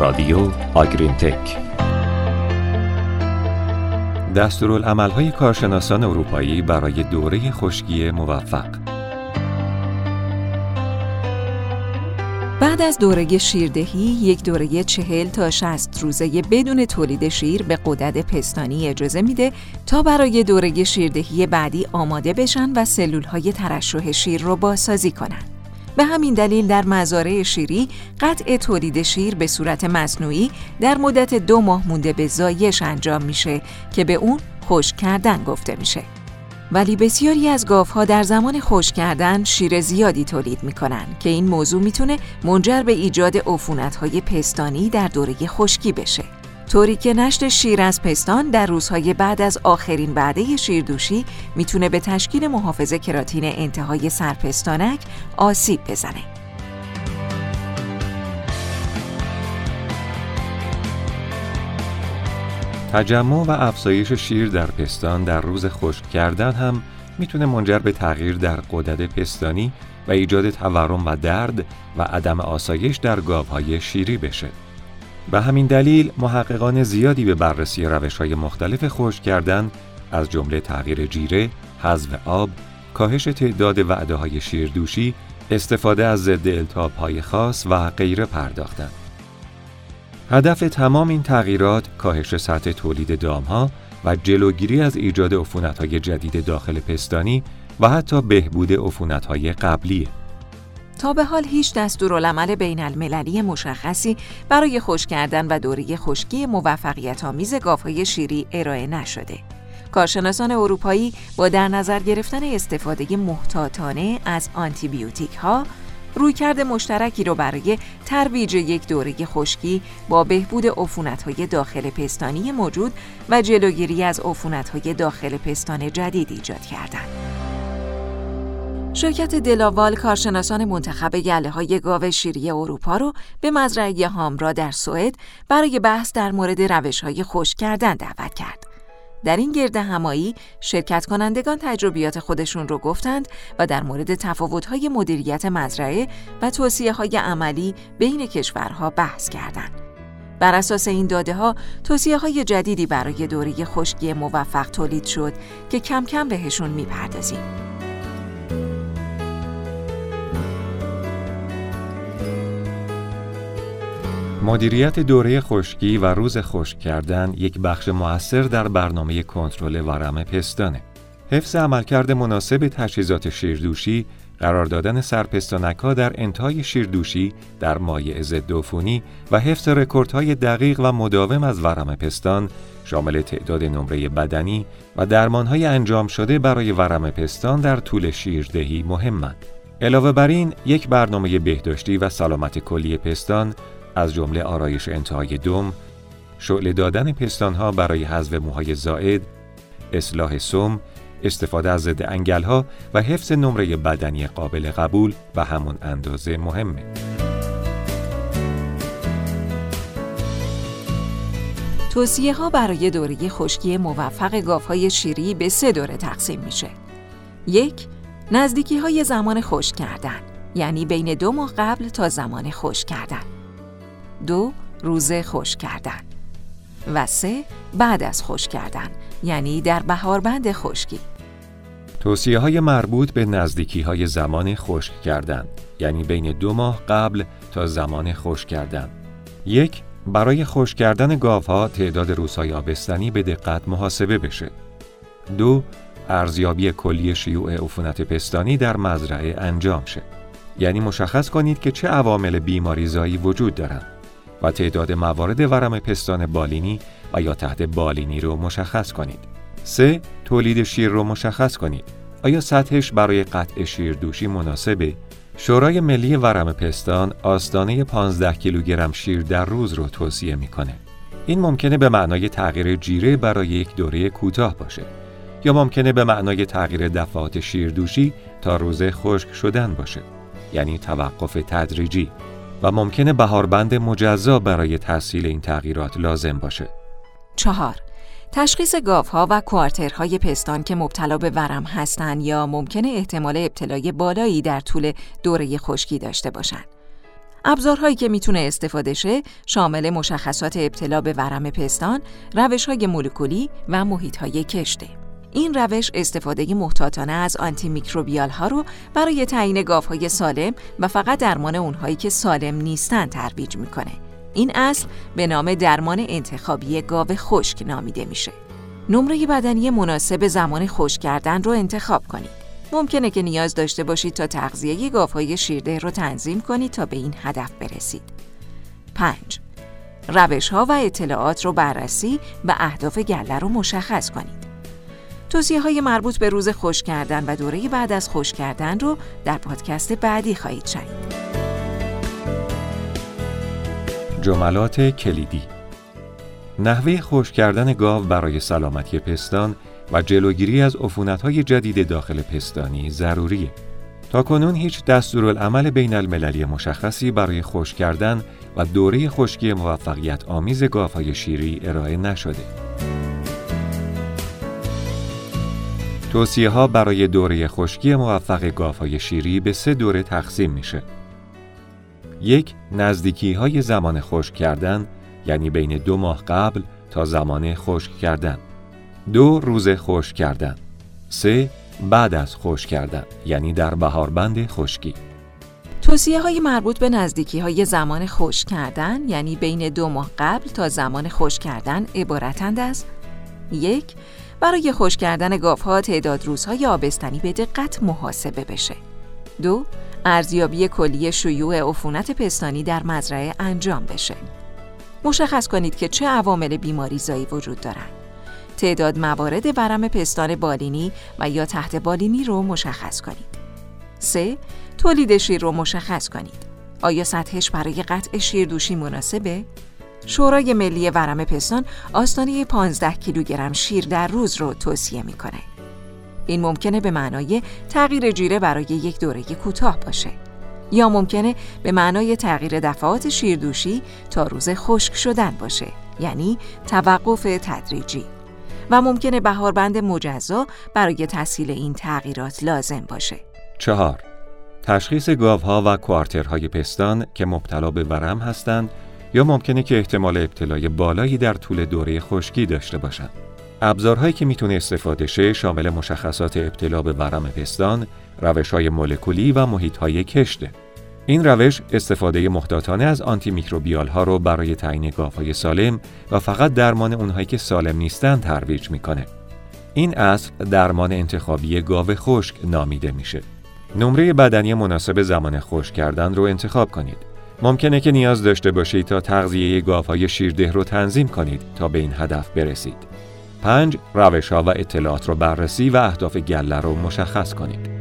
رادیو آگرین تک دستورالعملهای کارشناسان اروپایی برای دوره خشکی موفق بعد از دوره شیردهی یک دوره چهل تا 60 روزه بدون تولید شیر به قدرت پستانی اجازه میده تا برای دوره شیردهی بعدی آماده بشن و سلول های ترشح شیر رو بازسازی کنن. به همین دلیل در مزارع شیری قطع تولید شیر به صورت مصنوعی در مدت دو ماه مونده به زایش انجام میشه که به اون خشک کردن گفته میشه. ولی بسیاری از گاوها در زمان خوش کردن شیر زیادی تولید می‌کنن که این موضوع می‌تونه منجر به ایجاد های پستانی در دوره خشکی بشه. طوری که نشت شیر از پستان در روزهای بعد از آخرین وعده شیردوشی می‌تونه به تشکیل محافظ کراتین انتهای سرپستانک آسیب بزنه. تجمع و افزایش شیر در پستان در روز خشک کردن هم می‌تونه منجر به تغییر در قدرت پستانی و ایجاد تورم و درد و عدم آسایش در گاوهای شیری بشه. به همین دلیل محققان زیادی به بررسی روش های مختلف خشک کردن از جمله تغییر جیره، حذف آب، کاهش تعداد وعده های شیردوشی، استفاده از ضد التهاب های خاص و غیره پرداختند. هدف تمام این تغییرات کاهش سطح تولید دامها و جلوگیری از ایجاد های جدید داخل پستانی و حتی بهبود های قبلی. تا به حال هیچ دستورالعمل بین المللی مشخصی برای خوش کردن و دوره خشکی موفقیت آمیز گاوهای شیری ارائه نشده. کارشناسان اروپایی با در نظر گرفتن استفاده محتاطانه از آنتیبیوتیک ها رویکرد مشترکی رو برای ترویج یک دوره خشکی با بهبود های داخل پستانی موجود و جلوگیری از های داخل پستان جدید ایجاد کردند. شرکت دلاوال کارشناسان منتخب گله های گاو شیری اروپا رو به مزرعه هامرا در سوئد برای بحث در مورد روش های خوش کردن دعوت کرد. در این گرد همایی شرکت کنندگان تجربیات خودشون رو گفتند و در مورد تفاوت‌های مدیریت مزرعه و توصیه های عملی بین کشورها بحث کردند. بر اساس این داده ها توصیه های جدیدی برای دوره خشکی موفق تولید شد که کم کم بهشون می‌پردازیم. مدیریت دوره خشکی و روز خشک کردن یک بخش موثر در برنامه کنترل ورم پستانه. حفظ عملکرد مناسب تجهیزات شیردوشی، قرار دادن سرپستانک در انتهای شیردوشی در مایع ضد عفونی و حفظ رکوردهای دقیق و مداوم از ورم پستان شامل تعداد نمره بدنی و درمانهای انجام شده برای ورم پستان در طول شیردهی مهمند. علاوه بر این، یک برنامه بهداشتی و سلامت کلی پستان از جمله آرایش انتهای دم، شعله دادن پستانها برای حذف موهای زائد، اصلاح سم، استفاده از ضد انگلها و حفظ نمره بدنی قابل قبول و همون اندازه مهمه. توصیه ها برای دوره خشکی موفق گاوهای شیری به سه دوره تقسیم میشه. یک، نزدیکی های زمان خوش کردن یعنی بین دو ماه قبل تا زمان خوش کردن. دو روزه خوش کردن و سه بعد از خوش کردن یعنی در بهاربند خشکی. توصیه های مربوط به نزدیکی های زمان خشک کردن یعنی بین دو ماه قبل تا زمان خوش کردن. یک برای خوش کردن گاوها تعداد روزهای آبستنی به دقت محاسبه بشه. دو ارزیابی کلی شیوع عفونت پستانی در مزرعه انجام شه. یعنی مشخص کنید که چه عوامل بیماری زایی وجود دارند. و تعداد موارد ورم پستان بالینی و یا تحت بالینی رو مشخص کنید. 3. تولید شیر رو مشخص کنید. آیا سطحش برای قطع شیر دوشی مناسبه؟ شورای ملی ورم پستان آستانه 15 کیلوگرم شیر در روز رو توصیه می‌کنه. این ممکنه به معنای تغییر جیره برای یک دوره کوتاه باشه یا ممکنه به معنای تغییر دفعات شیردوشی تا روز خشک شدن باشه یعنی توقف تدریجی و ممکنه بهاربند مجزا برای تحصیل این تغییرات لازم باشه. چهار تشخیص گاوها و کوارترهای پستان که مبتلا به ورم هستند یا ممکنه احتمال ابتلای بالایی در طول دوره خشکی داشته باشند. ابزارهایی که می‌تونه استفاده شه شامل مشخصات ابتلا به ورم پستان، روشهای مولکولی و محیطهای کشته. این روش استفاده محتاطانه از آنتی میکروبیال ها رو برای تعیین گاوهای سالم و فقط درمان اونهایی که سالم نیستن ترویج می‌کنه. این اصل به نام درمان انتخابی گاو خشک نامیده میشه. نمره بدنی مناسب زمان خشک کردن رو انتخاب کنید. ممکنه که نیاز داشته باشید تا تغذیه گاوهای شیرده رو تنظیم کنید تا به این هدف برسید. 5. روش ها و اطلاعات رو بررسی و اهداف گله رو مشخص کنید. توصیه های مربوط به روز خوش کردن و دوره بعد از خوش کردن رو در پادکست بعدی خواهید شنید. جملات کلیدی نحوه خوش کردن گاو برای سلامتی پستان و جلوگیری از های جدید داخل پستانی ضروریه. تا کنون هیچ دستورالعمل بین المللی مشخصی برای خوش کردن و دوره خشکی موفقیت آمیز گاوهای شیری ارائه نشده. توصیه ها برای دوره خشکی موفق گاوهای شیری به سه دوره تقسیم میشه. یک نزدیکی های زمان خشک کردن یعنی بین دو ماه قبل تا زمان خشک کردن. دو روز خشک کردن. سه بعد از خشک کردن یعنی در بهاربند خشکی. توصیه های مربوط به نزدیکی های زمان خشک کردن یعنی بین دو ماه قبل تا زمان خشک کردن عبارتند از یک برای خوش کردن گاوها تعداد روزهای آبستنی به دقت محاسبه بشه. دو ارزیابی کلی شیوع عفونت پستانی در مزرعه انجام بشه. مشخص کنید که چه عوامل بیماری زایی وجود دارند. تعداد موارد ورم پستان بالینی و یا تحت بالینی رو مشخص کنید. 3. تولید شیر رو مشخص کنید. آیا سطحش برای قطع شیر دوشی مناسبه؟ شورای ملی ورم پستان آستانه 15 کیلوگرم شیر در روز رو توصیه می‌کنه. این ممکنه به معنای تغییر جیره برای یک دوره کوتاه باشه. یا ممکنه به معنای تغییر دفعات شیردوشی تا روز خشک شدن باشه یعنی توقف تدریجی و ممکنه بهاربند مجزا برای تسهیل این تغییرات لازم باشه چهار تشخیص گاوها و کوارترهای پستان که مبتلا به ورم هستند یا ممکنه که احتمال ابتلای بالایی در طول دوره خشکی داشته باشند. ابزارهایی که می‌تونه استفاده شه شامل مشخصات ابتلا به ورم پستان، روشهای مولکولی و محیطهای کشته. این روش استفاده محتاطانه از آنتی میکروبیال ها رو برای تعیین گاوهای سالم و فقط درمان اونهایی که سالم نیستن ترویج می‌کنه. این اصل درمان انتخابی گاو خشک نامیده میشه. نمره بدنی مناسب زمان خشک کردن رو انتخاب کنید. ممکنه که نیاز داشته باشید تا تغذیه گاوهای شیرده رو تنظیم کنید تا به این هدف برسید. 5. روش ها و اطلاعات رو بررسی و اهداف گله رو مشخص کنید.